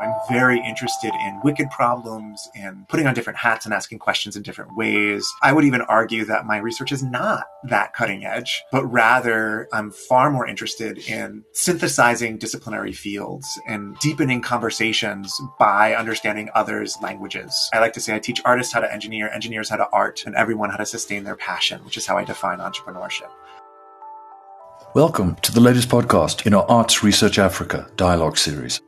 I'm very interested in wicked problems and putting on different hats and asking questions in different ways. I would even argue that my research is not that cutting edge, but rather I'm far more interested in synthesizing disciplinary fields and deepening conversations by understanding others' languages. I like to say I teach artists how to engineer, engineers how to art, and everyone how to sustain their passion, which is how I define entrepreneurship. Welcome to the latest podcast in our Arts Research Africa dialogue series.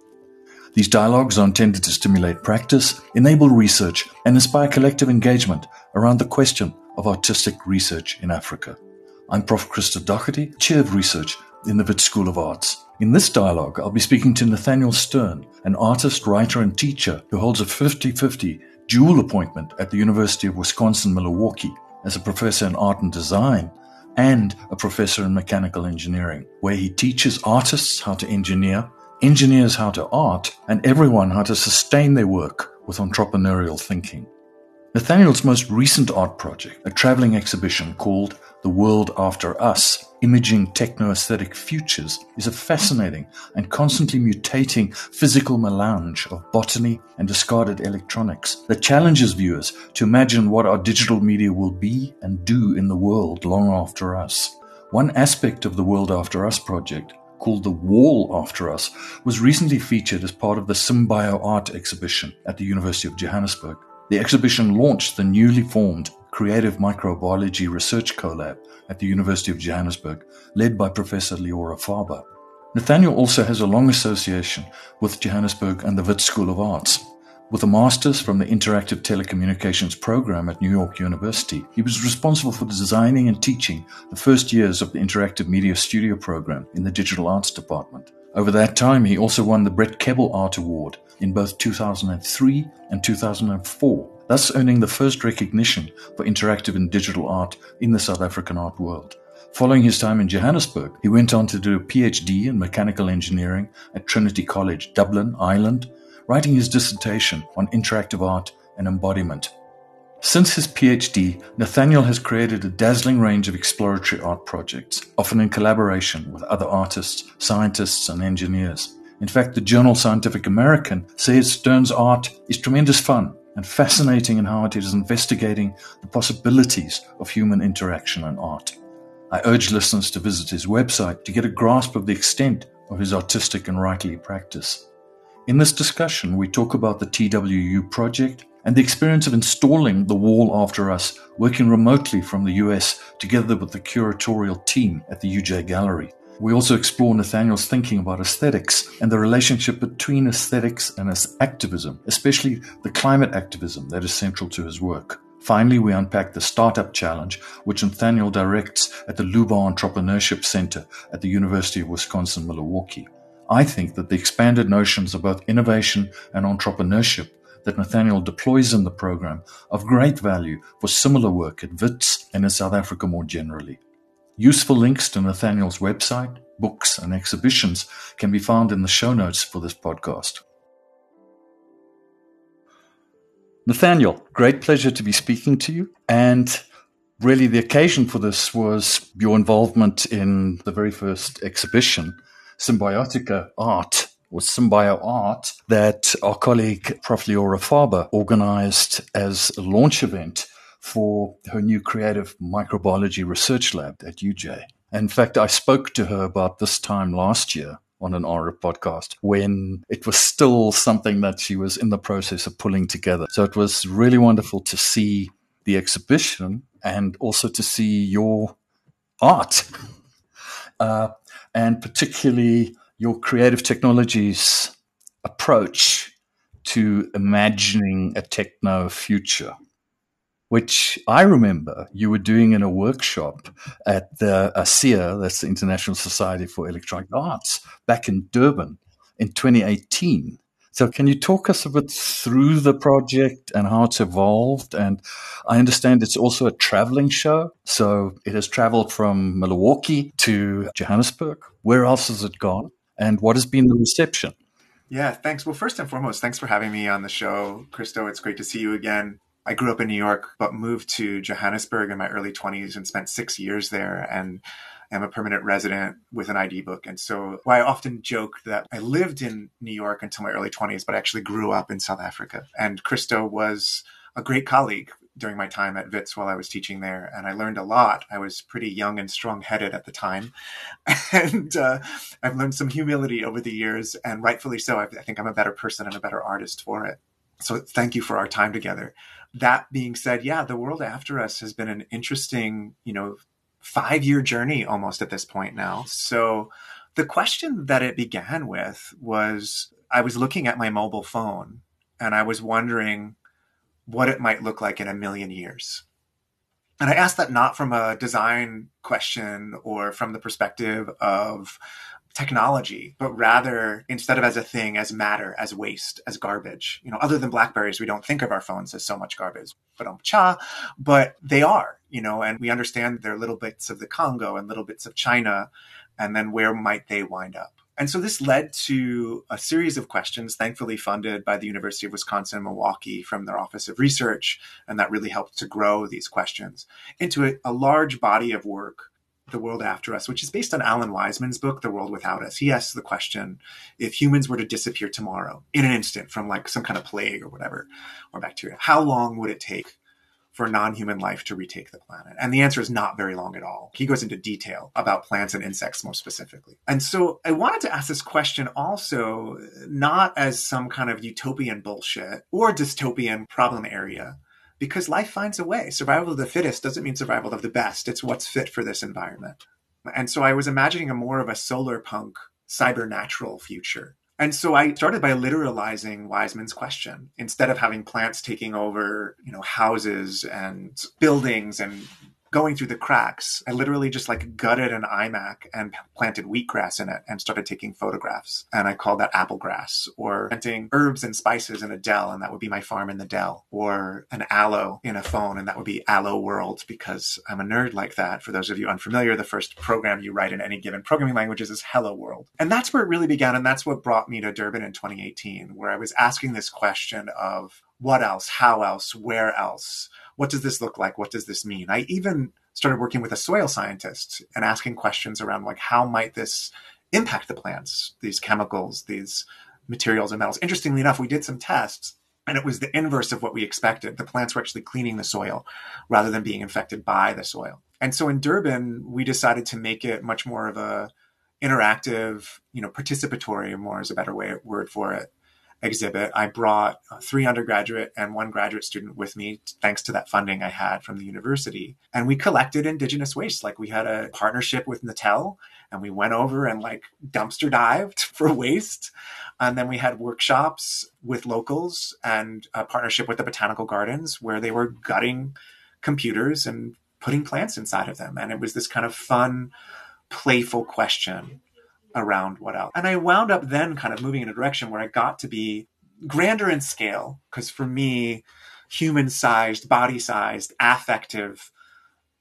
These dialogues are intended to stimulate practice, enable research, and inspire collective engagement around the question of artistic research in Africa. I'm Prof. Christo Doherty, Chair of Research in the Wits School of Arts. In this dialogue, I'll be speaking to Nathaniel Stern, an artist, writer, and teacher who holds a 50 50 dual appointment at the University of Wisconsin Milwaukee as a professor in art and design and a professor in mechanical engineering, where he teaches artists how to engineer engineers how to art, and everyone how to sustain their work with entrepreneurial thinking. Nathaniel's most recent art project, a traveling exhibition called The World After Us, Imaging Techno-Aesthetic Futures, is a fascinating and constantly mutating physical melange of botany and discarded electronics that challenges viewers to imagine what our digital media will be and do in the world long after us. One aspect of the World After Us project called The Wall After Us was recently featured as part of the Symbio Art exhibition at the University of Johannesburg. The exhibition launched the newly formed Creative Microbiology Research Collab at the University of Johannesburg, led by Professor Leora Farber. Nathaniel also has a long association with Johannesburg and the Wits School of Arts. With a master's from the Interactive Telecommunications program at New York University, he was responsible for designing and teaching the first years of the Interactive Media Studio program in the Digital Arts Department. Over that time, he also won the Brett Kebble Art Award in both 2003 and 2004, thus earning the first recognition for interactive and digital art in the South African art world. Following his time in Johannesburg, he went on to do a PhD in mechanical engineering at Trinity College, Dublin, Ireland, writing his dissertation on interactive art and embodiment. Since his PhD, Nathaniel has created a dazzling range of exploratory art projects, often in collaboration with other artists, scientists, and engineers. In fact, the journal Scientific American says Stern's art is tremendous fun and fascinating in how it is investigating the possibilities of human interaction and art. I urge listeners to visit his website to get a grasp of the extent of his artistic and writerly practice. In this discussion, we talk about the TWAU project and the experience of installing the wall after us, working remotely from the US together with the curatorial team at the UJ Gallery. We also explore Nathaniel's thinking about aesthetics and the relationship between aesthetics and his activism, especially the climate activism that is central to his work. Finally, we unpack the Startup Challenge, which Nathaniel directs at the Lubar Entrepreneurship Center at the University of Wisconsin Milwaukee. I think that the expanded notions of both innovation and entrepreneurship that Nathaniel deploys in the program of great value for similar work at WITS and in South Africa more generally. Useful links to Nathaniel's website, books, and exhibitions can be found in the show notes for this podcast. Nathaniel, great pleasure to be speaking to you. And really, the occasion for this was your involvement in the very first exhibition symbiotica art or symbio art that our colleague Prof. Leora Farber organized as a launch event for her new creative microbiology research lab at UJ. In fact, I spoke to her about this time last year on an ARA podcast when it was still something that she was in the process of pulling together. So it was really wonderful to see the exhibition and also to see your art. Uh, and particularly your creative technologies approach to imagining a techno future, which I remember you were doing in a workshop at the uh, ISEA, that's the International Society for Electronic Arts, back in Durban in 2018. So, can you talk us a bit through the project and how it's evolved? And I understand it's also a traveling show. So, it has traveled from Milwaukee to Johannesburg. Where else has it gone? And what has been the reception? Yeah, thanks. Well, first and foremost, thanks for having me on the show, Christo. It's great to see you again. I grew up in New York, but moved to Johannesburg in my early 20s and spent six years there. And am a permanent resident with an ID book. And so well, I often joke that I lived in New York until my early 20s, but I actually grew up in South Africa. And Christo was a great colleague during my time at Wits while I was teaching there, and I learned a lot. I was pretty young and strong headed at the time, and uh, I've learned some humility over the years, and rightfully so. I think I'm a better person and a better artist for it. So thank you for our time together. That being said, yeah, the world after us has been an interesting, you know, five year journey almost at this point now. So the question that it began with was I was looking at my mobile phone and I was wondering what it might look like in a million years. And I asked that not from a design question or from the perspective of technology, but rather instead of as a thing, as matter, as waste, as garbage. You know, other than Blackberries, we don't think of our phones as so much garbage, but cha, but they are, you know, and we understand they're little bits of the Congo and little bits of China, and then where might they wind up? And so this led to a series of questions, thankfully funded by the University of Wisconsin Milwaukee from their Office of Research. And that really helped to grow these questions into a, a large body of work the World After Us, which is based on Alan Weisman's book, The World Without Us. He asks the question if humans were to disappear tomorrow in an instant from like some kind of plague or whatever, or bacteria, how long would it take for non human life to retake the planet? And the answer is not very long at all. He goes into detail about plants and insects more specifically. And so I wanted to ask this question also, not as some kind of utopian bullshit or dystopian problem area because life finds a way. Survival of the fittest doesn't mean survival of the best. It's what's fit for this environment. And so I was imagining a more of a solar punk, cybernatural future. And so I started by literalizing Weisman's question. Instead of having plants taking over, you know, houses and buildings and going through the cracks. I literally just like gutted an iMac and planted wheatgrass in it and started taking photographs. And I called that applegrass or planting herbs and spices in a dell. And that would be my farm in the dell or an aloe in a phone. And that would be aloe world because I'm a nerd like that. For those of you unfamiliar, the first program you write in any given programming languages is hello world. And that's where it really began. And that's what brought me to Durban in 2018, where I was asking this question of what else, how else, where else? What does this look like? What does this mean? I even started working with a soil scientist and asking questions around like how might this impact the plants, these chemicals, these materials and metals. Interestingly enough, we did some tests and it was the inverse of what we expected. The plants were actually cleaning the soil rather than being infected by the soil. And so in Durban, we decided to make it much more of a interactive, you know, participatory, more is a better way word for it, exhibit, I brought uh, three undergraduate and one graduate student with me, thanks to that funding I had from the university. And we collected indigenous waste. Like we had a partnership with Natel and we went over and like dumpster dived for waste. And then we had workshops with locals and a partnership with the botanical gardens where they were gutting computers and putting plants inside of them. And it was this kind of fun, playful question around what else. And I wound up then kind of moving in a direction where I got to be grander in scale, because for me, human sized, body sized, affective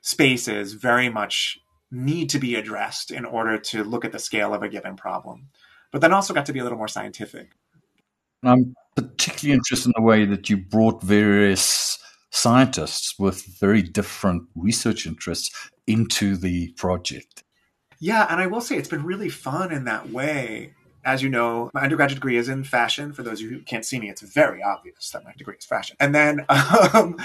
spaces very much need to be addressed in order to look at the scale of a given problem. But then also got to be a little more scientific. I'm particularly interested in the way that you brought various scientists with very different research interests into the project. Yeah, and I will say it's been really fun in that way. As you know, my undergraduate degree is in fashion. For those of you who can't see me, it's very obvious that my degree is fashion. And then um,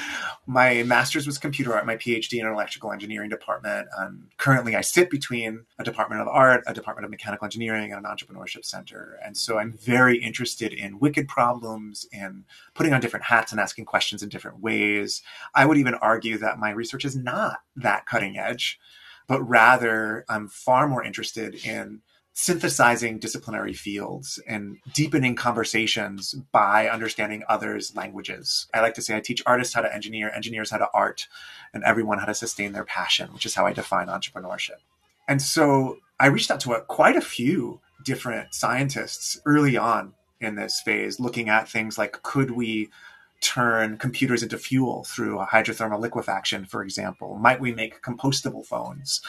my master's was computer art, my PhD in electrical engineering department. And currently, I sit between a department of art, a department of mechanical engineering, and an entrepreneurship center. And so I'm very interested in wicked problems and putting on different hats and asking questions in different ways. I would even argue that my research is not that cutting edge but rather I'm far more interested in synthesizing disciplinary fields and deepening conversations by understanding others' languages. I like to say I teach artists how to engineer, engineers how to art, and everyone how to sustain their passion, which is how I define entrepreneurship. And so I reached out to a, quite a few different scientists early on in this phase, looking at things like could we turn computers into fuel through a hydrothermal liquefaction, for example? Might we make compostable phones?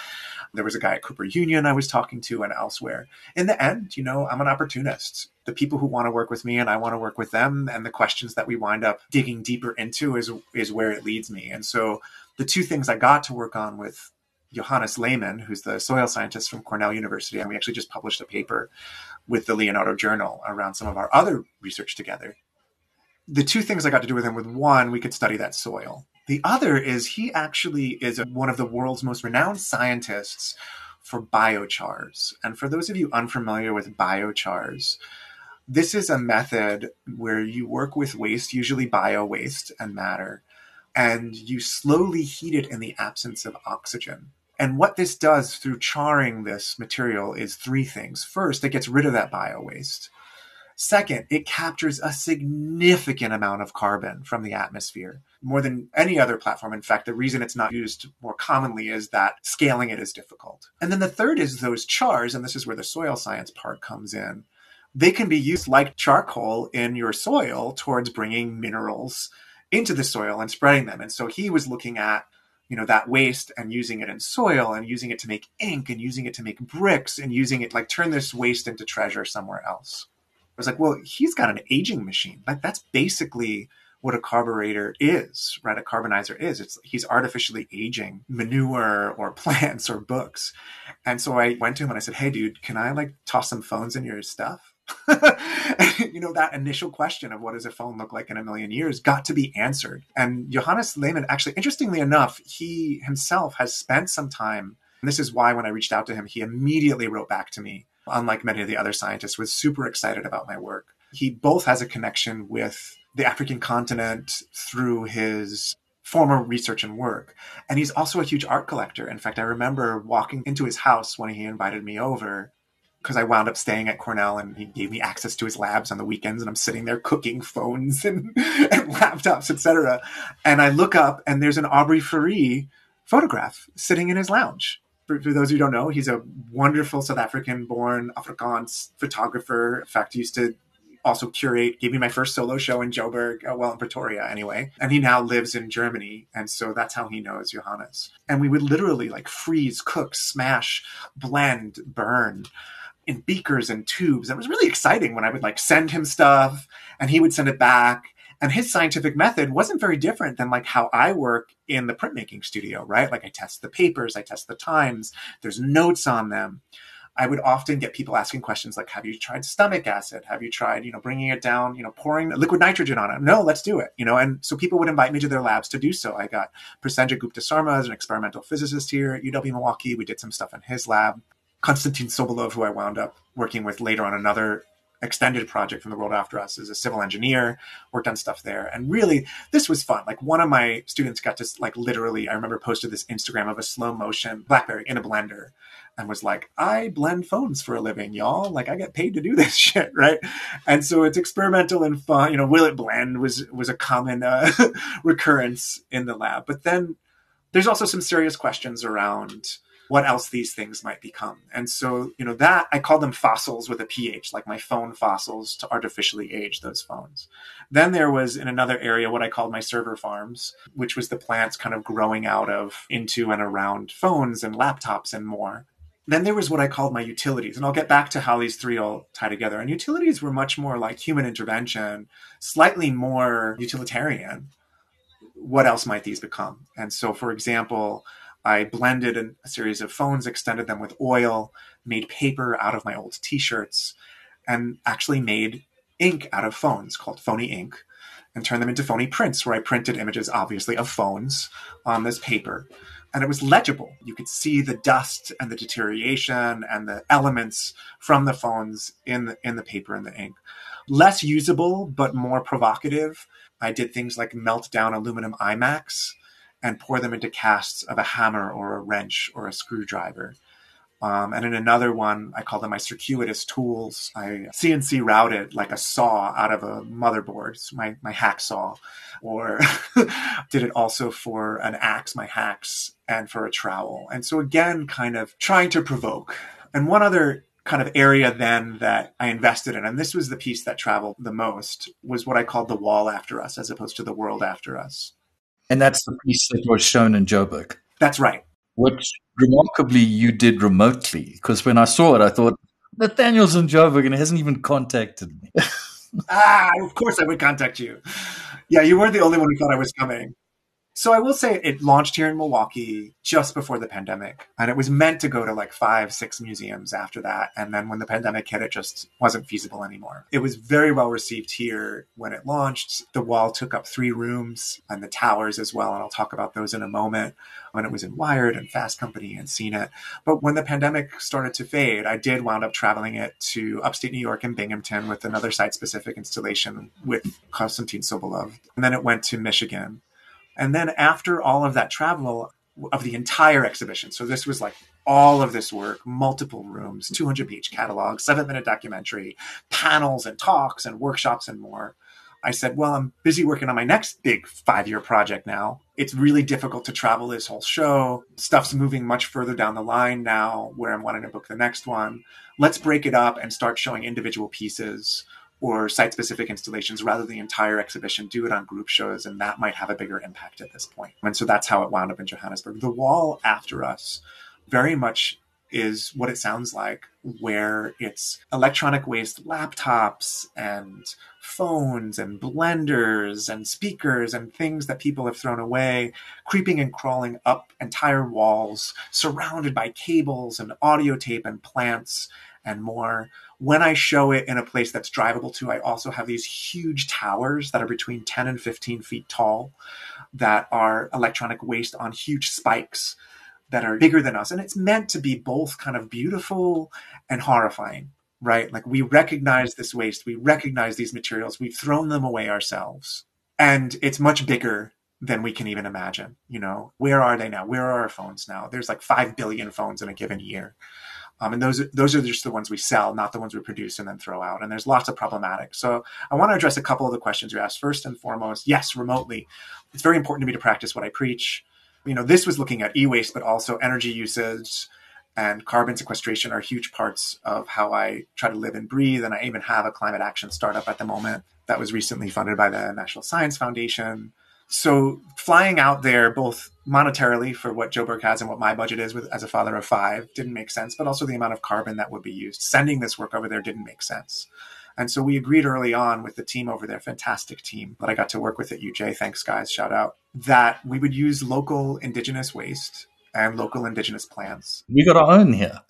There was a guy at Cooper Union I was talking to and elsewhere. In the end, you know, I'm an opportunist. The people who want to work with me and I want to work with them, and the questions that we wind up digging deeper into is is where it leads me. And so the two things I got to work on with Johannes Lehmann, who's the soil scientist from Cornell University, and we actually just published a paper with the Leonardo Journal around some of our other research together. The two things I got to do with him with one, we could study that soil. The other is he actually is one of the world's most renowned scientists for biochars. And for those of you unfamiliar with biochars, this is a method where you work with waste, usually bio waste and matter, and you slowly heat it in the absence of oxygen. And what this does through charring this material is three things. First, it gets rid of that bio waste. Second, it captures a significant amount of carbon from the atmosphere, more than any other platform. In fact, the reason it's not used more commonly is that scaling it is difficult. And then the third is those chars, and this is where the soil science part comes in. They can be used like charcoal in your soil towards bringing minerals into the soil and spreading them. And so he was looking at you know that waste and using it in soil and using it to make ink and using it to make bricks and using it like turn this waste into treasure somewhere else was like, well, he's got an aging machine. Like that's basically what a carburetor is, right? A carbonizer is. It's he's artificially aging manure or plants or books. And so I went to him and I said, Hey dude, can I like toss some phones in your stuff? you know, that initial question of what does a phone look like in a million years got to be answered. And Johannes Lehmann, actually, interestingly enough, he himself has spent some time. And this is why when I reached out to him, he immediately wrote back to me unlike many of the other scientists, was super excited about my work. He both has a connection with the African continent through his former research and work. And he's also a huge art collector. In fact, I remember walking into his house when he invited me over because I wound up staying at Cornell and he gave me access to his labs on the weekends and I'm sitting there cooking phones and, and laptops, etc. And I look up and there's an Abrie Fourie photograph sitting in his lounge for, for, those who don't know, he's a wonderful South African born Afrikaans photographer. In fact, he used to also curate, gave me my first solo show in Joburg, uh, well, in Pretoria anyway. And he now lives in Germany. And so that's how he knows Johannes. And we would literally like freeze, cook, smash, blend, burn in beakers and tubes. It was really exciting when I would like send him stuff and he would send it back and his scientific method wasn't very different than like how I work in the printmaking studio, right? Like I test the papers, I test the times, there's notes on them. I would often get people asking questions like, "Have you tried stomach acid? Have you tried, you know, bringing it down, you know, pouring liquid nitrogen on it?" No, let's do it, you know. And so people would invite me to their labs to do so. I got Prasenjit Guptasarma as an experimental physicist here at UW Milwaukee. We did some stuff in his lab. Konstantin Sobolev, who I wound up working with later on another extended project from the world after us as a civil engineer worked on stuff there. And really this was fun. Like one of my students got to like literally i remember posted this instagram of a slow motion blackberry in a blender and was like i blend phones for a living y'all. Like i get paid to do this shit right? And so it's experimental and fun. You know will it blend was was a common uh, recurrence in the lab. But then there's also some serious questions around what else these things might become. And so, you know, that I call them fossils with a pH, like my phone fossils to artificially age those phones. Then there was in another area what I called my server farms, which was the plants kind of growing out of into and around phones and laptops and more. Then there was what I called my utilities, and I'll get back to how these three all tie together. And utilities were much more like human intervention, slightly more utilitarian. What else might these become? And so, for example, I blended a series of phones, extended them with oil, made paper out of my old t shirts, and actually made ink out of phones called Phony Ink and turned them into phony prints where I printed images, obviously, of phones on this paper. And it was legible. You could see the dust and the deterioration and the elements from the phones in the, in the paper and the ink. Less usable, but more provocative. I did things like melt down aluminum iMacs and pour them into casts of a hammer or a wrench or a screwdriver. Um, and in another one, I call them my circuitous tools. I CNC routed like a saw out of a motherboard, so my, my hacksaw, or did it also for an axe, my hacks, and for a trowel. And so again, kind of trying to provoke. And one other kind of area then that I invested in, and this was the piece that traveled the most, was what I called the wall after us, as opposed to the world after us. And that's the piece that was shown in Joburg. That's right. Which remarkably you did remotely. Because when I saw it, I thought, Nathaniel's in Joburg and he hasn't even contacted me. ah, of course I would contact you. Yeah, you weren't the only one who thought I was coming. So I will say it launched here in Milwaukee just before the pandemic. And it was meant to go to like five, six museums after that. And then when the pandemic hit, it just wasn't feasible anymore. It was very well received here when it launched. The wall took up three rooms and the towers as well. And I'll talk about those in a moment when it was in Wired and Fast Company and CNET. But when the pandemic started to fade, I did wound up traveling it to upstate New York and Binghamton with another site specific installation with Konstantin Sobolev. And then it went to Michigan and then after all of that travel of the entire exhibition, so this was like all of this work, multiple rooms, 200 page catalog, seven minute documentary, panels and talks and workshops and more. I said, Well, I'm busy working on my next big five year project now. It's really difficult to travel this whole show. Stuff's moving much further down the line now where I'm wanting to book the next one. Let's break it up and start showing individual pieces or site specific installations rather than the entire exhibition, do it on group shows, and that might have a bigger impact at this point. And so that's how it wound up in Johannesburg. The wall after us very much is what it sounds like, where it's electronic waste laptops and phones and blenders and speakers and things that people have thrown away, creeping and crawling up entire walls, surrounded by cables and audio tape and plants and more. When I show it in a place that's drivable to, I also have these huge towers that are between 10 and 15 feet tall that are electronic waste on huge spikes that are bigger than us. And it's meant to be both kind of beautiful and horrifying, right? Like we recognize this waste, we recognize these materials, we've thrown them away ourselves. And it's much bigger than we can even imagine. You know, where are they now? Where are our phones now? There's like 5 billion phones in a given year. Um, and those those are just the ones we sell, not the ones we produce and then throw out. And there's lots of problematic. So I want to address a couple of the questions you asked. First and foremost, yes, remotely. It's very important to me to practice what I preach. You know, this was looking at e-waste, but also energy usage and carbon sequestration are huge parts of how I try to live and breathe. And I even have a climate action startup at the moment that was recently funded by the National Science Foundation so flying out there both monetarily for what Joburg has and what my budget is with as a father of five didn't make sense, but also the amount of carbon that would be used. Sending this work over there didn't make sense. And so we agreed early on with the team over there, fantastic team that I got to work with at UJ. Thanks, guys. Shout out. That we would use local indigenous waste and local indigenous plants. We got our own here.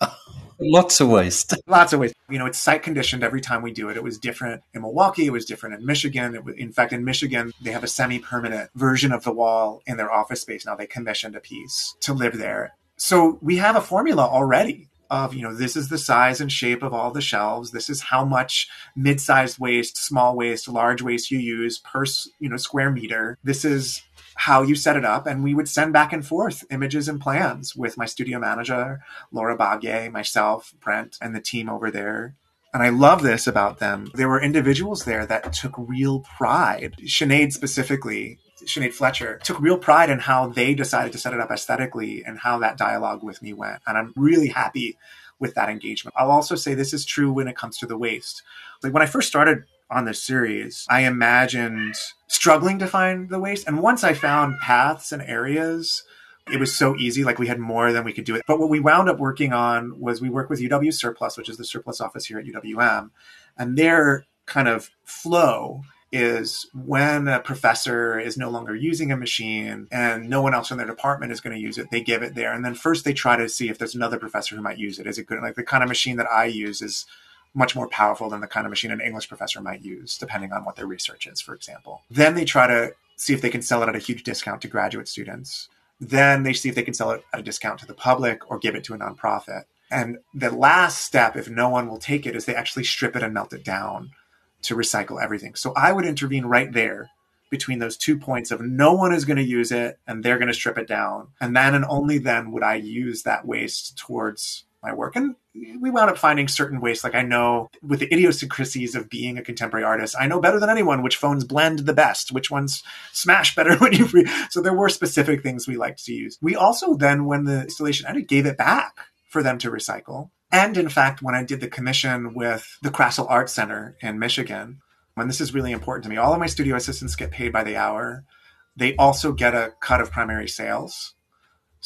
Lots of waste. Lots of waste. You know, it's site conditioned every time we do it. It was different in Milwaukee. It was different in Michigan. Was, in fact, in Michigan, they have a semi permanent version of the wall in their office space now. They commissioned a piece to live there. So we have a formula already of you know this is the size and shape of all the shelves this is how much mid-sized waste small waste large waste you use per you know square meter this is how you set it up. And we would send back and forth images and plans with my studio manager, Laura Bagye, myself, Brent, and the team over there. And I love this about them. There were individuals there that took real pride. Sinead specifically, Sinead Fletcher, took real pride in how they decided to set it up aesthetically and how that dialogue with me went. And I'm really happy with that engagement. I'll also say this is true when it comes to the waste. Like when I first started on this series, I imagined struggling to find the waste. And once I found paths and areas, it was so easy. Like we had more than we could do it. But what we wound up working on was we work with UW Surplus, which is the surplus office here at UWM. And their kind of flow is when a professor is no longer using a machine and no one else in their department is going to use it, they give it there. And then first they try to see if there's another professor who might use it. Is it good? Like the kind of machine that I use is much more powerful than the kind of machine an English professor might use, depending on what their research is, for example. Then they try to see if they can sell it at a huge discount to graduate students. Then they see if they can sell it at a discount to the public or give it to a nonprofit. And the last step, if no one will take it, is they actually strip it and melt it down to recycle everything. So I would intervene right there between those two points of no one is going to use it and they're going to strip it down. And then and only then would I use that waste towards my work. And we wound up finding certain ways. Like I know with the idiosyncrasies of being a contemporary artist, I know better than anyone which phones blend the best, which ones smash better when you free. So there were specific things we liked to use. We also then, when the installation ended, gave it back for them to recycle. And in fact, when I did the commission with the Krasl Art Center in Michigan, and this is really important to me, all of my studio assistants get paid by the hour. They also get a cut of primary sales.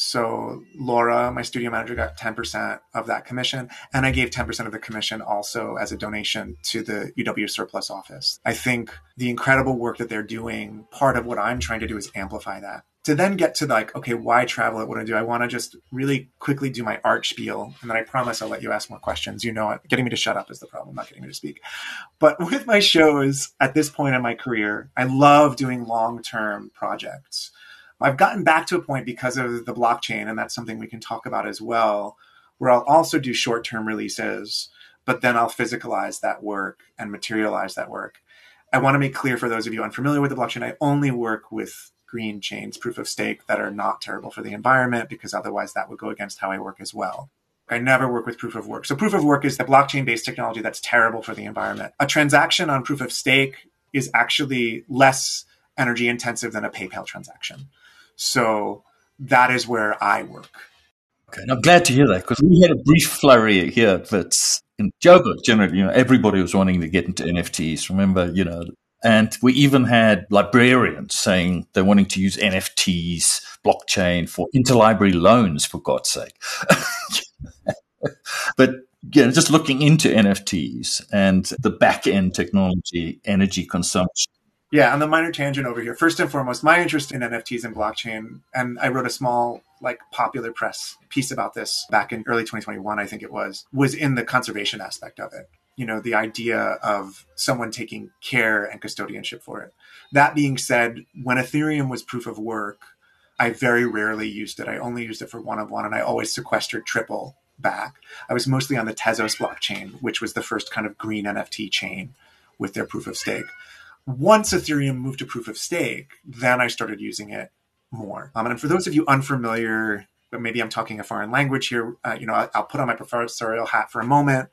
So Laura, my studio manager, got 10% of that commission. And I gave 10% of the commission also as a donation to the UW surplus office. I think the incredible work that they're doing, part of what I'm trying to do is amplify that. to then get to like, okay, why travel it? What do I do? I want to just really quickly do my art spiel. And then I promise I'll let you ask more questions. You know, getting me to shut up is the problem, not getting me to speak. But with my shows at this point in my career, I love doing long term projects. I've gotten back to a point because of the blockchain, and that's something we can talk about as well, where I'll also do short term releases, but then I'll physicalize that work and materialize that work. I want to make clear for those of you unfamiliar with the blockchain, I only work with green chains, proof of stake, that are not terrible for the environment, because otherwise that would go against how I work as well. I never work with proof of work. So proof of work is the blockchain based technology that's terrible for the environment. A transaction on proof of stake is actually less energy intensive than a PayPal transaction. So that is where I work. Okay, I'm glad to hear that because we had a brief flurry here that's in Joburg. Generally, you know, everybody was wanting to get into NFTs. Remember, you know, and we even had librarians saying they're wanting to use NFTs, blockchain for interlibrary loans, for God's sake. but know, just looking into NFTs and the back end technology, energy consumption. Yeah, on the minor tangent over here. First and foremost, my interest in NFTs and blockchain, and I wrote a small, like, popular press piece about this back in early 2021, I think it was, was in the conservation aspect of it. You know the idea of someone taking care and custodianship for it. That being said when ethereum was proof of work i very rarely used it. I only used it for one-on-one and i always sequestered triple back. I was mostly on the tezos blockchain which was the first kind of green nft chain with their proof of stake once ethereum moved to proof of stake then i started using it more. Um, and for those of you unfamiliar but maybe i'm talking a foreign language here uh, you know I'll, I'll put on my professorial hat for a moment.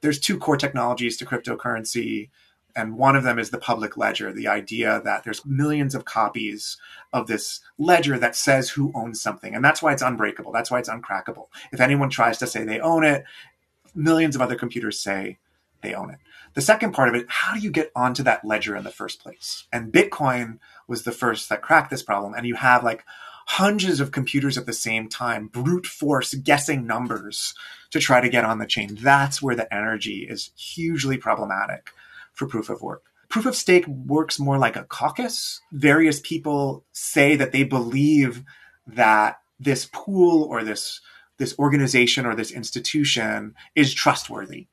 There's two core technologies to cryptocurrency and one of them is the public ledger the idea that there's millions of copies of this ledger that says who owns something and that's why it's unbreakable. That's why it's uncrackable. If anyone tries to say they own it millions of other computers say they own it the second part of it how do you get onto that ledger in the first place and bitcoin was the first that cracked this problem and you have like hundreds of computers at the same time, brute force guessing numbers to try to get on the chain. That's where the energy is hugely problematic for proof of work. Proof of stake works more like a caucus. Various people say that they believe that this pool or this this organization or this institution is trustworthy.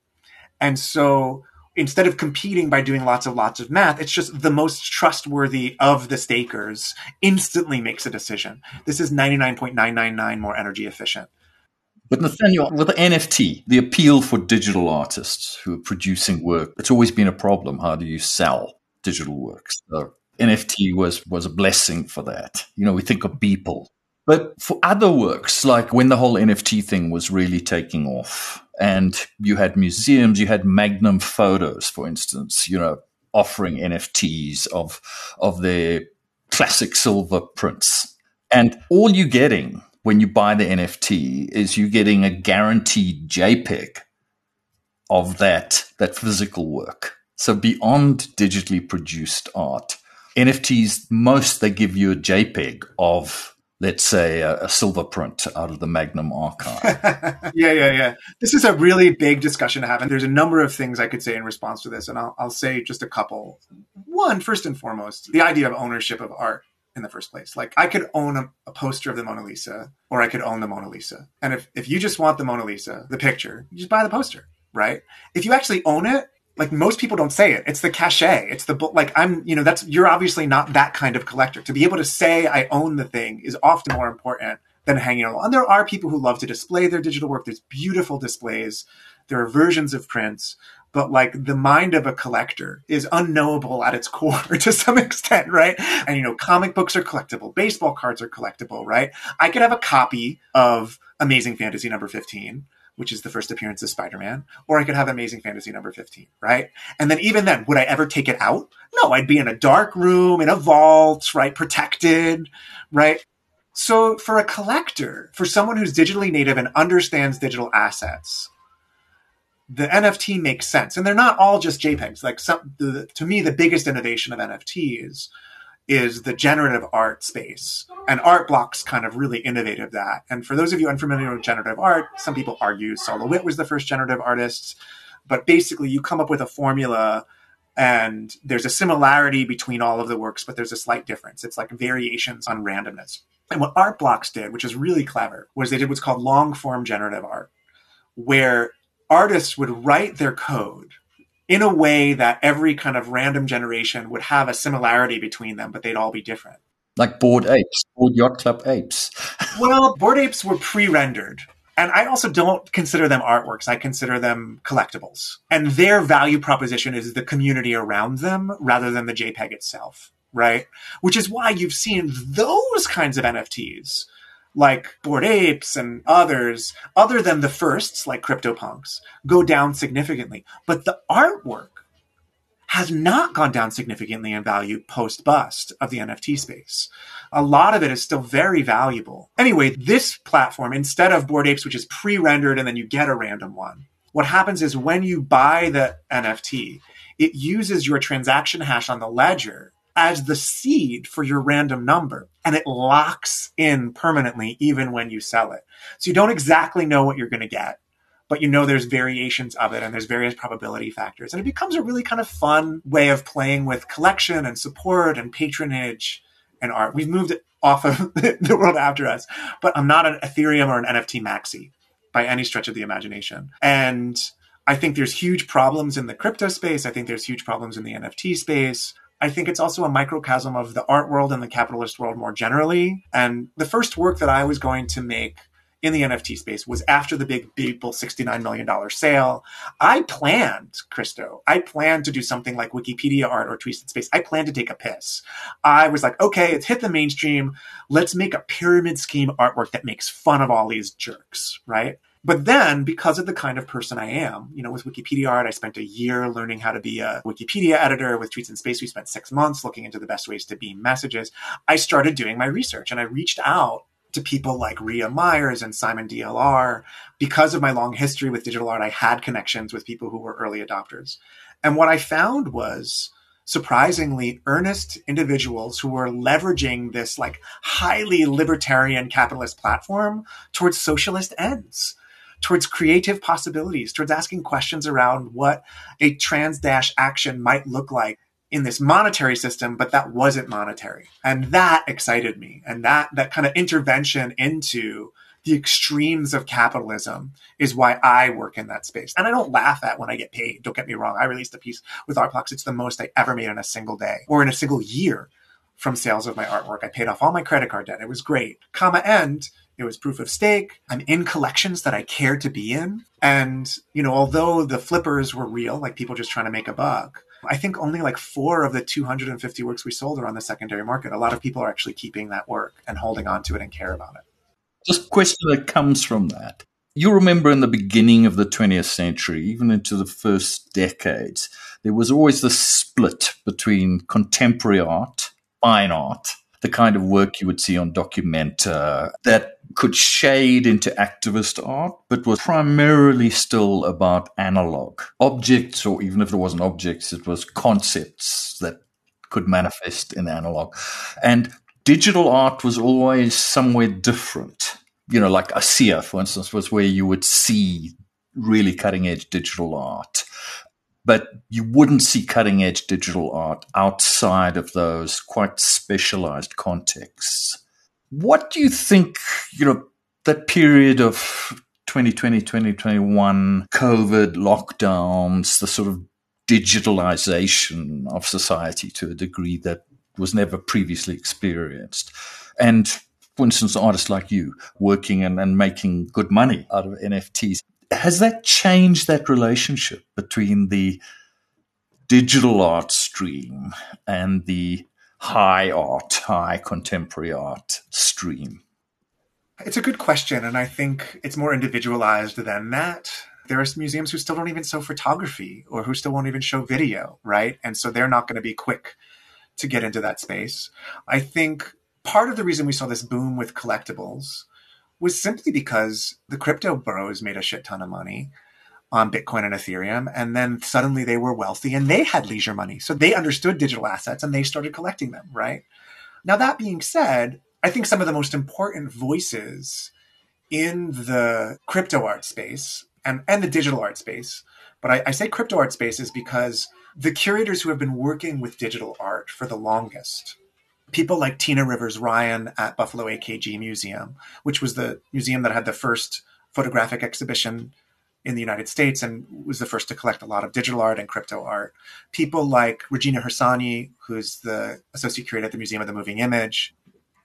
And so instead of competing by doing lots of lots of math, it's just the most trustworthy of the stakers instantly makes a decision. This is 99.999 more energy efficient. But Nathaniel, with the NFT, the appeal for digital artists who are producing work, it's always been a problem. How do you sell digital works? So NFT was was a blessing for that. You know, we think of Beeple. But for other works, like when the whole NFT thing was really taking off, and you had museums, you had Magnum Photos, for instance, you know, offering NFTs of of their classic silver prints. And all you're getting when you buy the NFT is you're getting a guaranteed JPEG of that that physical work. So beyond digitally produced art, NFTs most they give you a JPEG of let's say, a, a, silver print out of the Magnum archive. yeah, yeah, yeah. This is a really big discussion to have. And there's a number of things I could say in response to this. And I'll, I'll say just a couple. One, first and foremost, the idea of ownership of art in the first place. Like I could own a, a, poster of the Mona Lisa or I could own the Mona Lisa. And if, if you just want the Mona Lisa, the picture, you just buy the poster, right? If you actually own it, like most people don't say it. It's the cachet. It's the like I'm, you know, that's you're obviously not that kind of collector. To be able to say I own the thing is often more important than hanging along. And there are people who love to display their digital work. There's beautiful displays. There are versions of prints, but like the mind of a collector is unknowable at its core to some extent, right? And you know, comic books are collectible, baseball cards are collectible, right? I could have a copy of Amazing Fantasy number 15 which is the first appearance of Spider-Man, or I could have Amazing Fantasy number 15, right? And then even then, would I ever take it out? No, I'd be in a dark room, in a vault, right? Protected, right? So for a collector, for someone who's digitally native and understands digital assets, the NFT makes sense. And they're not all just JPEGs. Like some, the, to me, the biggest innovation of NFTs is the generative art space. And art blocks kind of really innovated that. And for those of you unfamiliar with generative art, some people argue Sol LeWitt was the first generative artist. But basically, you come up with a formula And there's a similarity between all of the works, but there's a slight difference. It's like variations on randomness. And what Art Blocks did, which is really clever, was they did what's called long form generative art, where artists would write their code in a way that every kind of random generation would have a similarity between them, but they'd all be different. Like Bored Apes, Bored Yacht Club Apes. well, Bored Apes were pre rendered. And I also don't consider them artworks. I consider them collectibles. And their value proposition is the community around them rather than the JPEG itself, right? Which is why you've seen those kinds of NFTs like Bored Apes and others, other than the firsts like CryptoPunks, go down significantly. But the artwork has not gone down significantly in value post bust of the NFT space. A lot of it is still very valuable. Anyway, this platform, instead of Bored Apes, which is pre rendered and then you get a random one, what happens is when you buy the NFT, it uses your transaction hash on the ledger as the seed for your random number and it locks in permanently even when you sell it. So you don't exactly know what you're going to get but you know there's variations of it and there's various probability factors. And it becomes a really kind of fun way of playing with collection and support and patronage and art. We've moved off of the world after us, but I'm not an Ethereum or an NFT maxi by any stretch of the imagination. And I think there's huge problems in the crypto space. I think there's huge problems in the NFT space. I think it's also a microcosm of the art world and the capitalist world more generally. And the first work that I was going to make in the NFT space was after the big Beeple $69 million sale. I planned, Christo, I planned to do something like Wikipedia art or Tweets in Space. I planned to take a piss. I was like, okay, it's hit the mainstream. Let's make a pyramid scheme artwork that makes fun of all these jerks, right? But then, because of the kind of person I am, you know, with Wikipedia art, I spent a year learning how to be a Wikipedia editor. With Tweets in Space, we spent six months looking into the best ways to beam messages. I started doing my research and I reached out to people like Rhea Myers and Simon DLR. Because of my long history with digital art, I had connections with people who were early adopters. And what I found was surprisingly earnest individuals who were leveraging this like highly libertarian capitalist platform towards socialist ends towards creative possibilities, towards asking questions around what a trans dash action might look like in this monetary system, but that wasn't monetary. And that excited me. And that, that kind of intervention into the extremes of capitalism is why I work in that space. And I don't laugh at when I get paid. Don't get me wrong. I released a piece with Artblocks. It's the most I ever made in a single day or in a single year from sales of my artwork. I paid off all my credit card debt. It was great. Comma end. It was proof of stake. I'm in collections that I care to be in. And, you know, although the flippers were real, like people just trying to make a buck, I think only like four of the 250 works we sold are on the secondary market. A lot of people are actually keeping that work and holding on to it and care about it. Just question that comes from that. You remember in the beginning of the 20th century, even into the first decades, there was always this split between contemporary art, fine art, the kind of work you would see on Documenta that could shade into activist art, but was primarily still about analog objects, or even if it wasn't objects, it was concepts that could manifest in analog. And digital art was always somewhere different. You know, like ISEA, for instance, was where you would see really cutting edge digital art but you wouldn't see cutting edge digital art outside of those quite specialized contexts. What do you think, you know, that period of 2020, 2021, COVID, lockdowns, the sort of digitalization of society to a degree that was never previously experienced. And for instance, artists like you working and, and making good money out of NFTs has that changed that relationship between the digital art stream and the high art, high contemporary art stream? It's a good question, and I think it's more individualized than that. There are museums who still don't even show photography or who still won't even show video, right? And so they're not going to be quick to get into that space. I think part of the reason we saw this boom with collectibles was simply because the crypto bros made a shit ton of money on Bitcoin and Ethereum. And then suddenly they were wealthy and they had leisure money. So they understood digital assets and they started collecting them, right? Now, that being said, I think some of the most important voices in the crypto art space, and, and the digital art space. But I, I say crypto art spaces because the curators who have been working with digital art for the longest, people like Tina Rivers Ryan at Buffalo AKG Museum, which was the museum that had the first photographic exhibition in the United States and was the first to collect a lot of digital art and crypto art. People like Regina Harsanyi, who's the associate curator at the Museum of the Moving Image.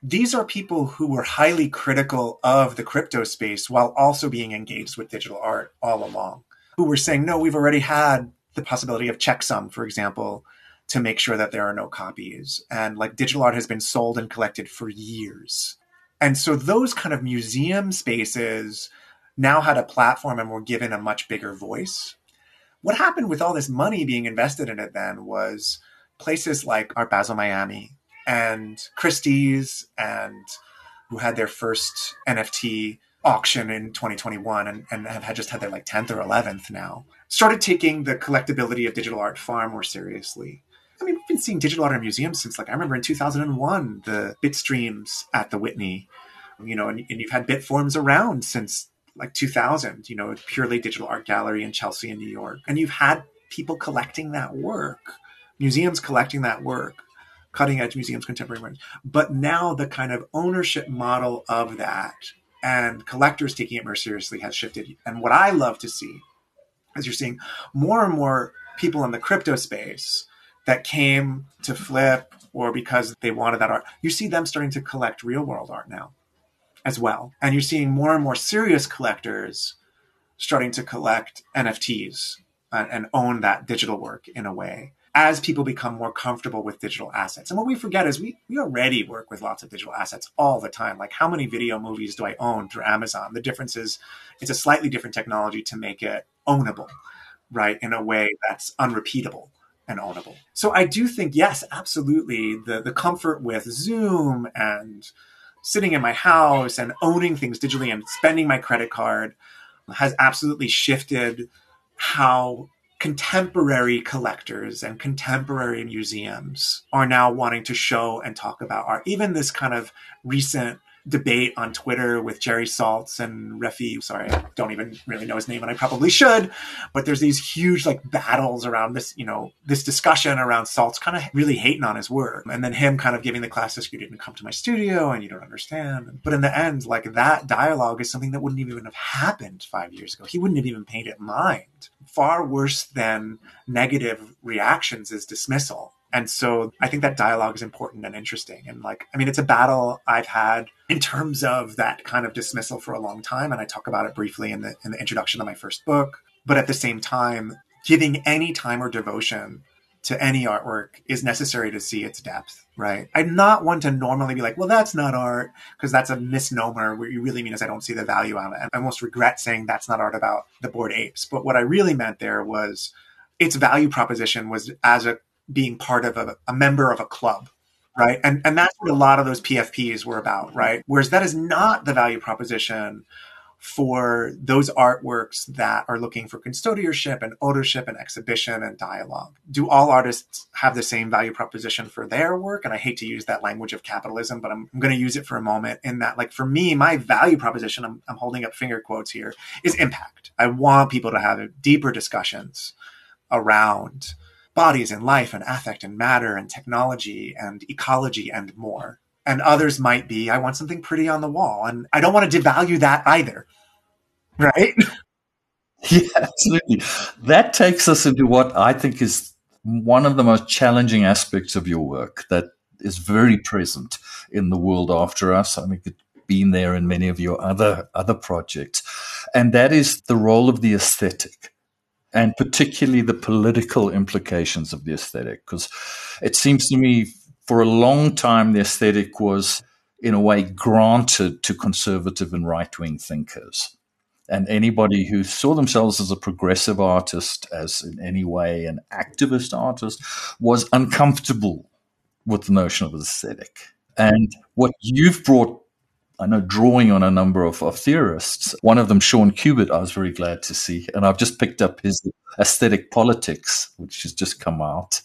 These are people who were highly critical of the crypto space while also being engaged with digital art all along, who were saying, no, we've already had the possibility of checksum, for example, to make sure that there are no copies. And like digital art has been sold and collected for years. And so those kind of museum spaces now had a platform and were given a much bigger voice. What happened with all this money being invested in it then was places like Art Basel Miami and Christie's and who had their first NFT auction in 2021 and, and have just had their like 10th or 11th now started taking the collectability of digital art far more seriously I mean, we've been seeing digital art in museums since like I remember in 2001, the Bitstreams at the Whitney, you know, and, and, you've had Bitforms around since like 2000, you know, purely digital art gallery in Chelsea in New York. And you've had people collecting that work, museums collecting that work, cutting edge museums, contemporary ones. But now the kind of ownership model of that and collectors taking it more seriously has shifted. And what I love to see is you're seeing more and more people in the crypto space that came to flip or because they wanted that art. You see them starting to collect real world art now as well. And you're seeing more and more serious collectors starting to collect NFTs and, and own that digital work in a way as people become more comfortable with digital assets. And what we forget is we, we already work with lots of digital assets all the time. Like how many video movies do I own through Amazon? The difference is it's a slightly different technology to make it ownable, right? In a way that's unrepeatable and ownable. So I do think, yes, absolutely, the, the comfort with Zoom and sitting in my house and owning things digitally and spending my credit card has absolutely shifted how contemporary collectors and contemporary museums are now wanting to show and talk about art. Even this kind of recent debate on Twitter with Jerry Saltz and Refik. Sorry, I don't even really know his name, and I probably should. But there's these huge like battles around this, you know, this discussion around Saltz kind of really hating on his work, and then him kind of giving the classic, "You didn't come to my studio, and you don't understand." But in the end, like that dialogue is something that wouldn't even have happened five years ago. He wouldn't have even it mind. Far worse than negative reactions is dismissal and so I think that dialogue is important and interesting. And like, I mean, it's a battle I've had in terms of that kind of dismissal for a long time. And I talk about it briefly in the, in the introduction of my first book. But at the same time, giving any time or devotion to any artwork is necessary to see its depth, right? I'm not one to normally be like, well, that's not art, because that's a misnomer. What you really mean is I don't see the value of it. And I almost regret saying that's not art about the Bored Apes. But what I really meant there was its value proposition was as a being part of a, a member of a club right and and that's what a lot of those pfps were about right whereas that is not the value proposition for those artworks that are looking for custodianship and ownership and exhibition and dialogue. Do all artists have the same value proposition for their work? And I hate to use that language of capitalism, but I'm, I'm going to use it for a moment in that, like, for me, my value proposition, I'm, I'm holding up finger quotes here, is impact. I want people to have deeper discussions around bodies and life and affect and matter and technology and ecology and more. And others might be, I want something pretty on the wall. And I don't want to devalue that either. Right? Yeah, absolutely. That takes us into what I think is one of the most challenging aspects of your work that is very present in the world after us. I mean, it's been there in many of your other other projects, and that is the role of the aesthetic and particularly the political implications of the aesthetic. Because it seems to me for a long time, the aesthetic was, in a way, granted to conservative and right wing thinkers. And anybody who saw themselves as a progressive artist, as in any way an activist artist, was uncomfortable with the notion of aesthetic. And what you've brought I know drawing on a number of, of, theorists. One of them, Sean Cubitt, I was very glad to see. And I've just picked up his Aesthetic Politics, which has just come out.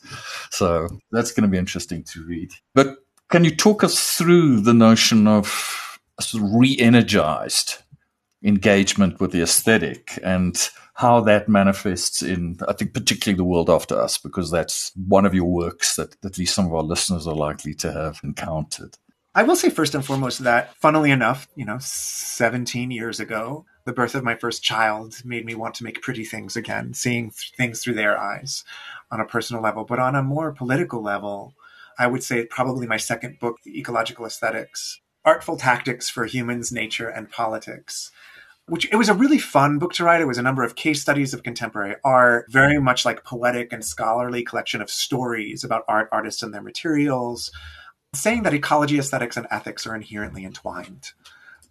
So that's going to be interesting to read. But can you talk us through the notion of of re energized engagement with the aesthetic and how that manifests in, I think, particularly the world after us, because that's one of your works that at least some of our listeners are likely to have encountered. I will say first and foremost that, funnily enough, you know, 17 years ago, the birth of my first child made me want to make pretty things again, seeing th- things through their eyes on a personal level. But on a more political level, I would say probably my second book, The Ecological Aesthetics, Artful Tactics for Humans, Nature, and Politics. Which it was a really fun book to write. It was a number of case studies of contemporary art, very much like poetic and scholarly collection of stories about art, artists, and their materials, saying that ecology, aesthetics, and ethics are inherently entwined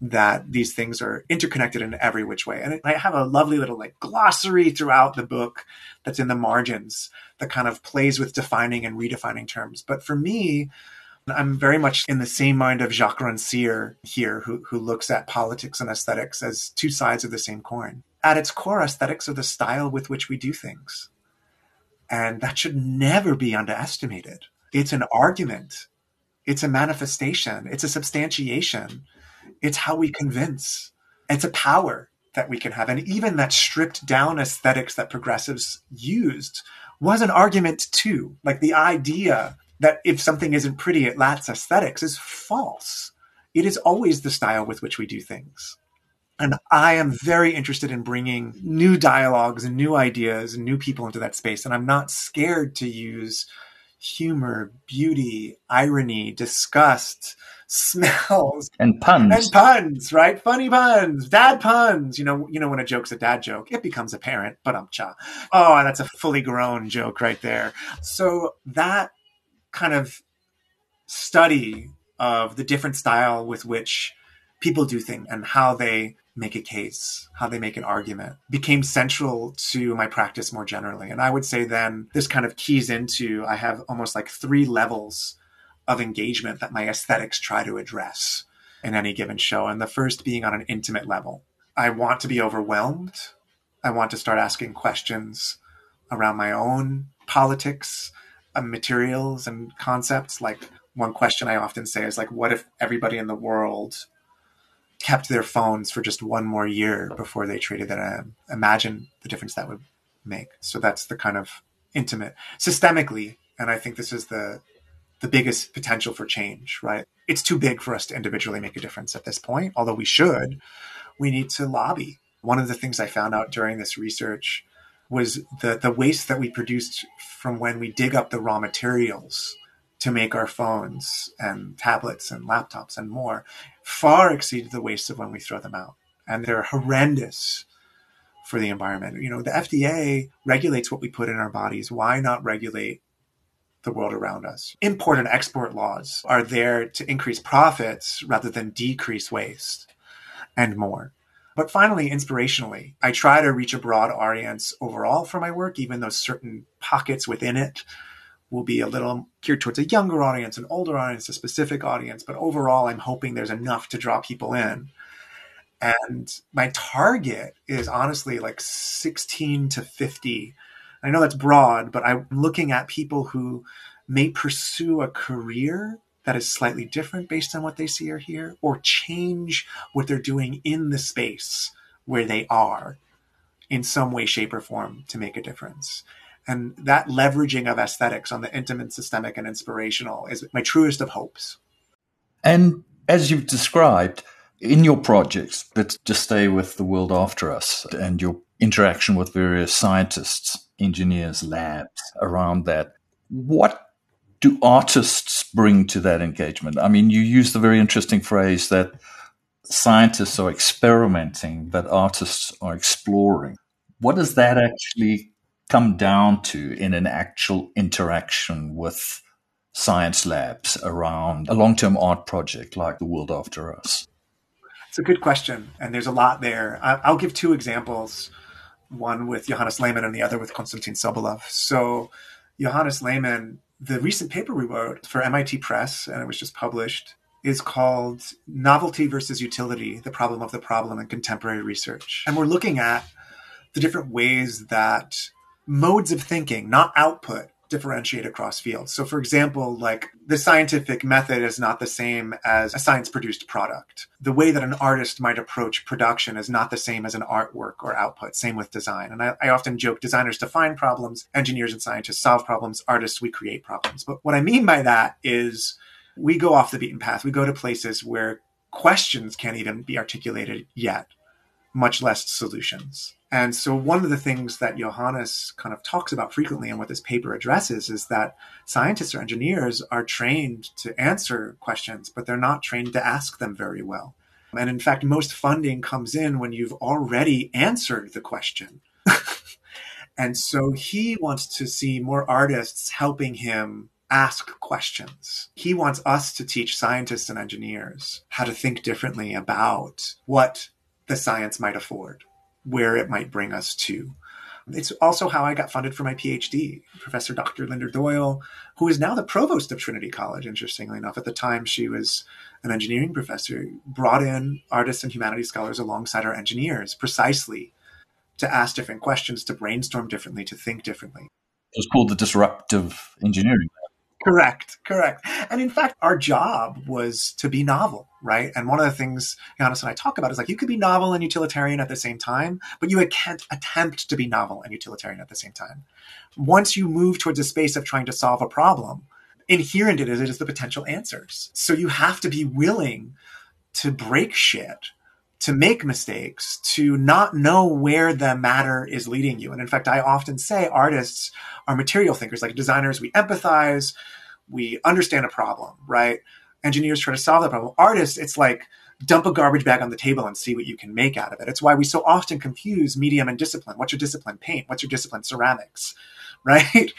that these things are interconnected in every which way. And I have a lovely little like glossary throughout the book that's in the margins that kind of plays with defining and redefining terms. But for me, I'm very much in the same mind of Jacques Rancière here, who, who looks at politics and aesthetics as two sides of the same coin. At its core, aesthetics are the style with which we do things. And that should never be underestimated. It's an argument it's a manifestation, it's a substantiation, it's how we convince. It's a power that we can have. And even that stripped down aesthetics that progressives used was an argument too. Like the idea that if something isn't pretty, it lacks aesthetics is false. It is always the style with which we do things. And I am very interested in bringing new dialogues and new ideas and new people into that space. And I'm not scared to use humor, beauty, irony, disgust, smells, and puns, and puns, right? Funny puns, dad puns. You know, you know when a joke's a dad joke, it becomes apparent. But um, cha. Oh, that's a fully grown joke right there. So that kind of study of the different style with which people do things and how they make a case, how they make an argument, became central to my practice more generally. And I would say then this kind of keys into I have almost like three levels of engagement that my aesthetics try to address in any given show. And the first being on an intimate level. I want to be overwhelmed. I want to start asking questions around my own politics, uh, materials, and concepts. Like one question I often say is like, what if everybody in the world kept their phones for just one more year before they traded it. Um, imagine the difference that would make. So that's the kind of intimate, systemically, and I think this is the the biggest potential for change. Right? It's too big for us to individually make a difference at this point. Although we should, we need to lobby. One of the things I found out during this research was the the waste that we produced from when we dig up the raw materials to make our phones and tablets and laptops and more far exceeded the waste of when we throw them out. And they're horrendous for the environment. You know, the FDA regulates what we put in our bodies. Why not regulate the world around us? Import and export laws are there to increase profits rather than decrease waste and more. But finally, inspirationally, I try to reach a broad audience overall for my work, even though certain pockets within it will be a little geared towards a younger audience, an older audience, a specific audience. But overall, I'm hoping there's enough to draw people in. And my target is honestly like 16 to 50. I know that's broad, but I'm looking at people who may pursue a career that is slightly different based on what they see or hear, or change what they're doing in the space where they are in some way, shape, or form to make a difference. And that leveraging of aesthetics on the intimate, systemic, and inspirational is my truest of hopes. And as you've described, in your projects, let's just stay with the world after us and your interaction with various scientists, engineers, labs around that. What do artists bring to that engagement? I mean, you use the very interesting phrase that scientists are experimenting, but artists are exploring. What does that actually come down to in an actual interaction with science labs around a long term art project like The World After Us? It's a good question, and there's a lot there. I'll give two examples one with Johannes Lehmann and the other with Konstantin Sobolev. So, Johannes Lehmann, the recent paper we wrote for MIT Press, and it was just published, is called Novelty versus Utility The Problem of the Problem in Contemporary Research. And we're looking at the different ways that modes of thinking, not output, differentiate across fields. So, for example, like the scientific method is not the same as a science produced product. The way that an artist might approach production is not the same as an artwork or output. Same with design. And I, I often joke designers define problems, engineers and scientists solve problems, artists, we create problems. But what I mean by that is we go off the beaten path. We go to places where questions can't even be articulated yet, much less solutions. And so, one of the things that Johannes kind of talks about frequently and what this paper addresses is that scientists or engineers are trained to answer questions, but they're not trained to ask them very well. And in fact, most funding comes in when you've already answered the question. and so, he wants to see more artists helping him ask questions. He wants us to teach scientists and engineers how to think differently about what the science might afford where it might bring us to. It's also how I got funded for my PhD. Professor Dr. Linda Doyle, who is now the provost of Trinity College, interestingly enough, at the time she was an engineering professor, brought in artists and humanities scholars alongside our engineers precisely to ask different questions, to brainstorm differently, to think differently. It was called the disruptive engineering Correct, correct. And in fact, our job was to be novel, right? And one of the things Johannes and I talk about is like you could be novel and utilitarian at the same time, but you can't attempt to be novel and utilitarian at the same time. Once you move towards a space of trying to solve a problem, inherent in it is the potential answers. So you have to be willing to break shit to make mistakes, to not know where the matter is leading you. And in fact, I often say artists are material thinkers, like designers, we empathize, we understand a problem, right? Engineers try to solve the problem. Artists, it's like dump a garbage bag on the table and see what you can make out of it. It's why we so often confuse medium and discipline. What's your discipline? Paint. What's your discipline? Ceramics, right?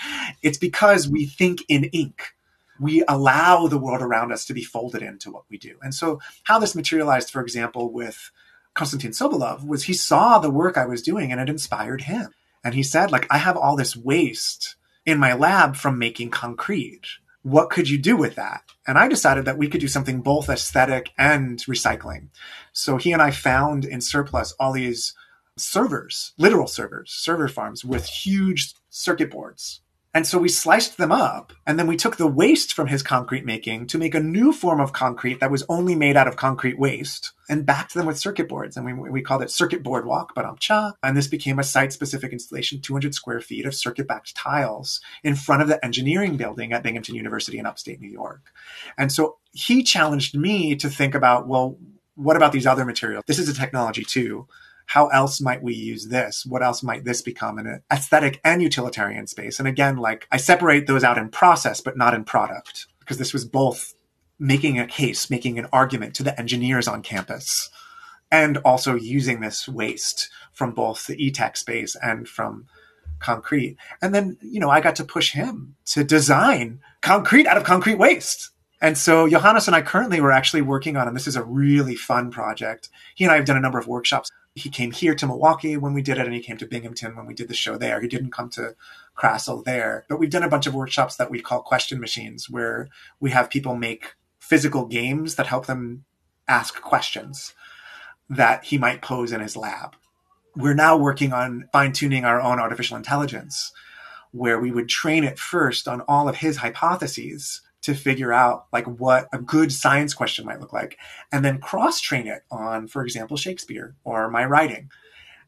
It's because we think in ink we allow the world around us to be folded into what we do. And so, how this materialized, for example, with Konstantin Sobolev was he saw the work I was doing and it inspired him. And he said, like, I have all this waste in my lab from making concrete. What could you do with that? And I decided that we could do something both aesthetic and recycling. So he and I found in surplus all these servers, literal servers, server farms with huge circuit boards and so we sliced them up, and then we took the waste from his concrete making to make a new form of concrete that was only made out of concrete waste, and backed them with circuit boards. And we, we called it Circuit Board Walk, but cha. And this became a site specific installation, 200 square feet of circuit backed tiles in front of the engineering building at Binghamton University in upstate New York. And so he challenged me to think about, well, what about these other materials? This is a technology too how else might we use this? What else might this become in an aesthetic and utilitarian space? And again, like I separate those out in process, but not in product, because this was both making a case, making an argument to the engineers on campus, and also using this waste from both the e-tech space and from concrete. And then, you know, I got to push him to design concrete out of concrete waste. And so Johannes and I currently were actually working on, and this is a really fun project. He and I have done a number of workshops he came here to Milwaukee when we did it, and he came to Binghamton when we did the show there. He didn't come to Krasl there, but we've done a bunch of workshops that we call question machines, where we have people make physical games that help them ask questions that he might pose in his lab. We're now working on fine tuning our own artificial intelligence, where we would train it first on all of his hypotheses to figure out like what a good science question might look like and then cross train it on for example shakespeare or my writing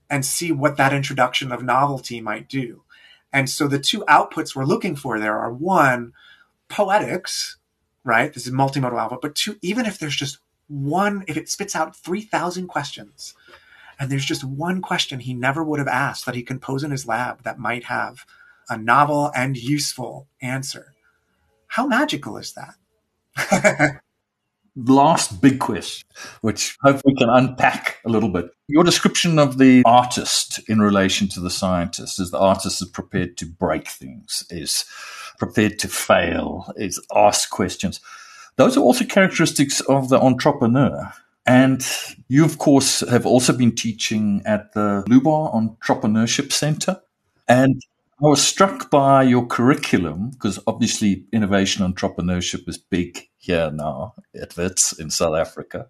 and see what that introduction of novelty might do. And so the two outputs we're looking for there are one poetics right? This is multimodal output but two even if there's just one if it spits out 3000 questions and there's just one question he never would have asked that he can pose in his lab that might have a novel and useful answer how magical is that? Last big question, which hopefully we can unpack a little bit. Your description of the artist in relation to the scientist is the artist is prepared to break things, is prepared to fail, is ask questions. Those are also characteristics of the entrepreneur. And you, of course, have also been teaching at the Lubar Entrepreneurship Center. And I was struck by your curriculum because obviously innovation entrepreneurship is big here now at WITS in South Africa.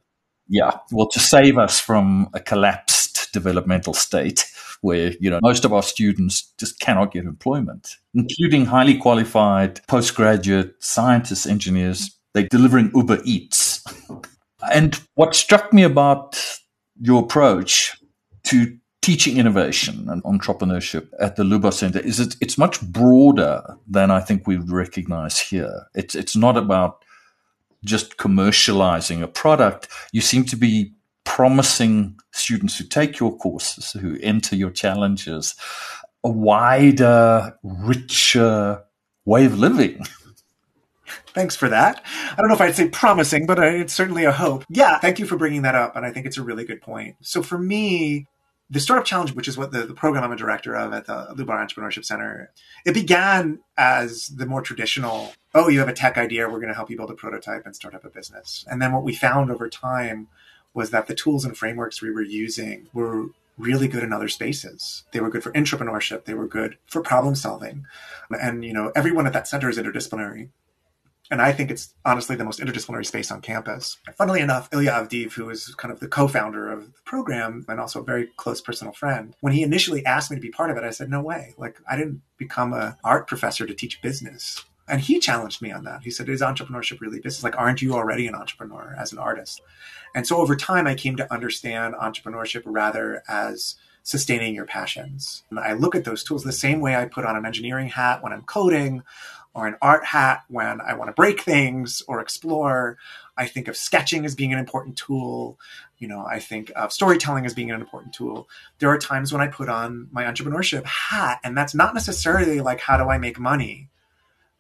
Yeah, well, to save us from a collapsed developmental state where, you know, most of our students just cannot get employment, including highly qualified postgraduate scientists, engineers. They're delivering Uber Eats. and what struck me about your approach to teaching innovation and entrepreneurship at the Lubar Center is it, it's much broader than I think we recognize here. It's it's not about just commercializing a product. You seem to be promising students who take your courses, who enter your challenges, a wider, richer way of living. Thanks for that. I don't know if I'd say promising, but uh, it's certainly a hope. Yeah, thank you for bringing that up. And I think it's a really good point. So for me, the Startup Challenge, which is what the, the program I'm a director of at the Lubar Entrepreneurship Center, it began as the more traditional, oh, you have a tech idea, we're going to help you build a prototype and start up a business. And then what we found over time was that the tools and frameworks we were using were really good in other spaces. They were good for entrepreneurship. They were good for problem solving. And, you know, everyone at that center is interdisciplinary. And I think it's honestly the most interdisciplinary space on campus. Funnily enough, Ilya Avdeev, who is kind of the co-founder of the program and also a very close personal friend, when he initially asked me to be part of it, I said, no way. Like I didn't become an art professor to teach business. And he challenged me on that. He said, is entrepreneurship really business? Like, aren't you already an entrepreneur as an artist? And so over time, I came to understand entrepreneurship rather as sustaining your passions. And I look at those tools the same way I put on an engineering hat when I'm coding or an art hat when I want to break things or explore. I think of sketching as being an important tool. You know, I think of storytelling as being an important tool. There are times when I put on my entrepreneurship hat, and that's not necessarily like, how do I make money?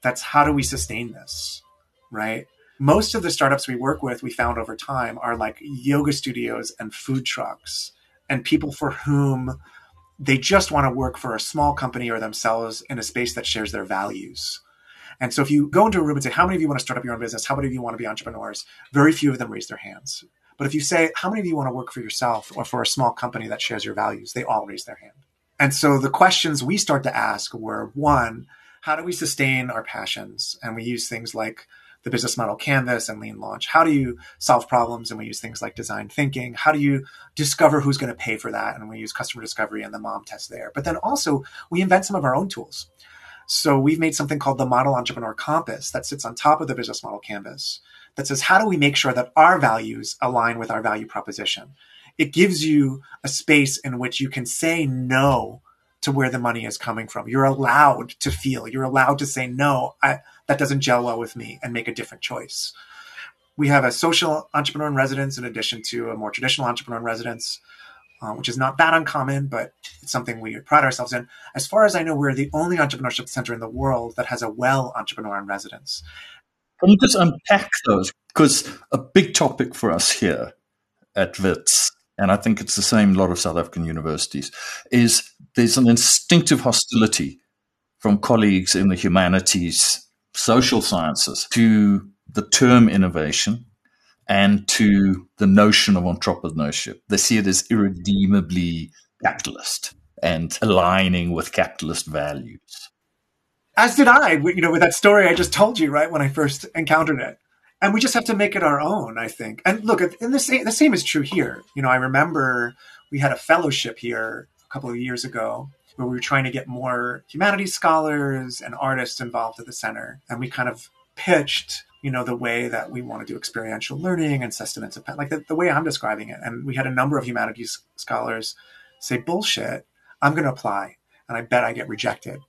That's how do we sustain this, right? Most of the startups we work with, we found over time, are like yoga studios and food trucks and people for whom they just want to work for a small company or themselves in a space that shares their values and so if you go into a room and say, how many of you want to start up your own business? How many of you want to be entrepreneurs? Very few of them raise their hands. But if you say, how many of you want to work for yourself or for a small company that shares your values? They all raise their hand. And so the questions we start to ask were one, how do we sustain our passions? And we use things like the business model canvas and lean launch. How do you solve problems? And we use things like design thinking. How do you discover who's going to pay for that? And we use customer discovery and the mom test there. But then also we invent some of our own tools. So we've made something called the Model Entrepreneur Compass that sits on top of the business model canvas that says, how do we make sure that our values align with our value proposition? It gives you a space in which you can say no to where the money is coming from. You're allowed to feel, you're allowed to say, no, I, that doesn't gel well with me and make a different choice. We have a social entrepreneur in residence in addition to a more traditional entrepreneur in residence uh, which is not that uncommon, but it's something we pride ourselves in. As far as I know, we're the only entrepreneurship center in the world that has a well entrepreneur in residence. Can you just unpack those? Because a big topic for us here at WITS, and I think it's the same a lot of South African universities, is there's an instinctive hostility from colleagues in the humanities, social sciences to the term innovation and to the notion of entrepreneurship. They see it as irredeemably capitalist and aligning with capitalist values. As did I, you know, with that story I just told you, right, when I first encountered it. And we just have to make it our own, I think. And look, and the same, the same is true here. You know, I remember we had a fellowship here a couple of years ago where we were trying to get more humanities scholars and artists involved at the center. And we kind of pitched you know, the way that we want to do experiential learning and sustenance of like the, the way I'm describing it. And we had a number of humanities scholars say, bullshit, I'm going to apply. And I bet I get rejected.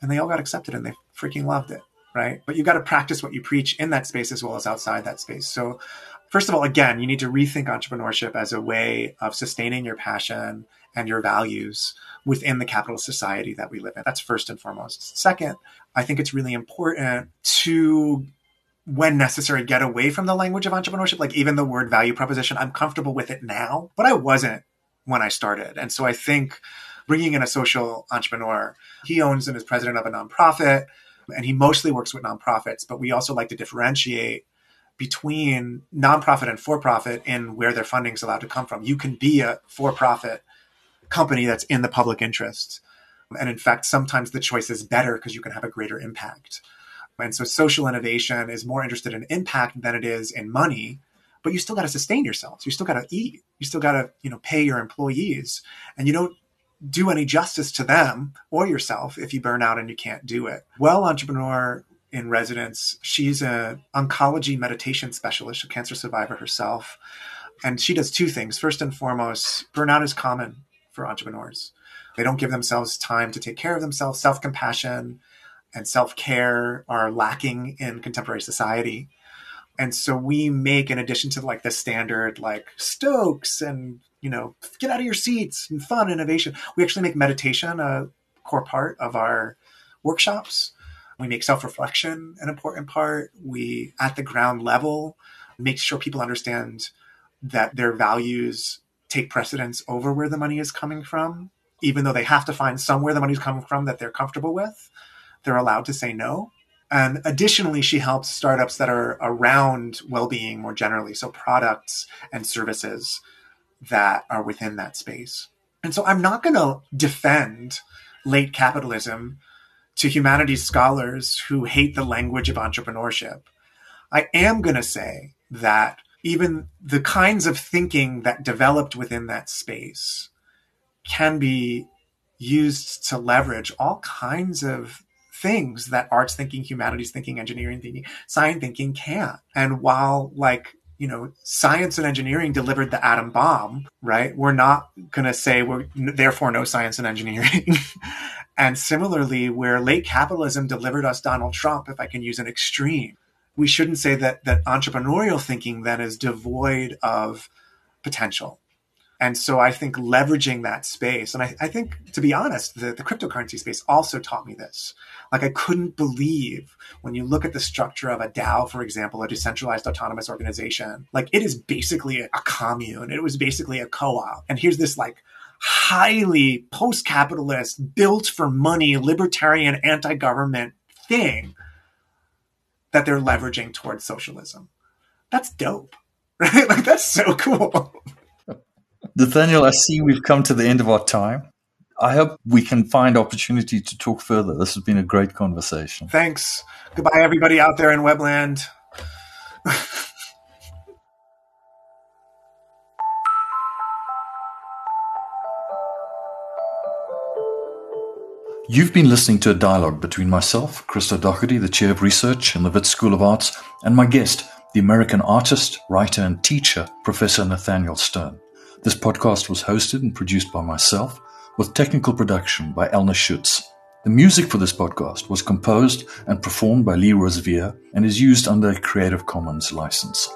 And they all got accepted and they freaking loved it. Right. But you got to practice what you preach in that space as well as outside that space. So, first of all, again, you need to rethink entrepreneurship as a way of sustaining your passion and your values within the capitalist society that we live in. That's first and foremost. Second, I think it's really important to when necessary, get away from the language of entrepreneurship. Like even the word value proposition, I'm comfortable with it now, but I wasn't when I started. And so I think bringing in a social entrepreneur, he owns and is president of a nonprofit, and he mostly works with nonprofits, but we also like to differentiate between nonprofit and for profit in where their funding is allowed to come from. You can be a for profit company that's in the public interest. And in fact, sometimes the choice is better because you can have a greater impact. And so social innovation is more interested in impact than it is in money. but you still got to sustain yourself. You still got to eat. You still got to, you know, pay your employees and you don't do any justice to them or yourself if you burn out and you can't do it. Well entrepreneur in residence, she's an oncology meditation specialist, a cancer survivor herself. And she does two things. First and foremost, burnout is common for entrepreneurs. They don't give themselves time to take care of themselves. Self compassion and self care are lacking in contemporary society. And so we make, in addition to like the standard, like Stokes and, you know, get out of your seats and fun innovation, we actually make meditation a core part of our workshops. We make self reflection an important part. We, at the ground level, make sure people understand that their values take precedence over where the money is coming from, even though they have to find somewhere the money's coming from that they're comfortable with. They're allowed to say no. And additionally, she helps startups that are around well being more generally. So, products and services that are within that space. And so, I'm not going to defend late capitalism to humanities scholars who hate the language of entrepreneurship. I am going to say that even the kinds of thinking that developed within that space can be used to leverage all kinds of things that arts thinking, humanities thinking, engineering thinking, science thinking can't. And while like you know, science and engineering delivered the atom bomb, right? We're not going to say we're therefore no science and engineering. and similarly, where late capitalism delivered us Donald Trump, if I can use an extreme, we shouldn't say that that entrepreneurial thinking then is devoid of potential. And so I think leveraging that space, and I, I think, to be honest, the, the, cryptocurrency space also taught me this. Like, I couldn't believe when you look at the structure of a DAO, for example, a decentralized autonomous organization, like it is basically a, commune. It was basically a co op. And here's this like highly post capitalist, built for money, libertarian, anti government thing that they're leveraging towards socialism. That's dope, right? Like, that's so cool. Nathaniel, I see we've come to the end of our time. I hope we can find opportunity to talk further. This has been a great conversation. Thanks. Goodbye, everybody out there in Webland. You've been listening to a dialogue between myself, Christo Doherty, the Chair of Research in the Wits School of Arts, and my guest, the American artist, writer, and teacher, Professor Nathaniel Stern. This podcast was hosted and produced by myself, with technical production by Elna Schutz. The music for this podcast was composed and performed by Lee Rosevere and is used under a Creative Commons license.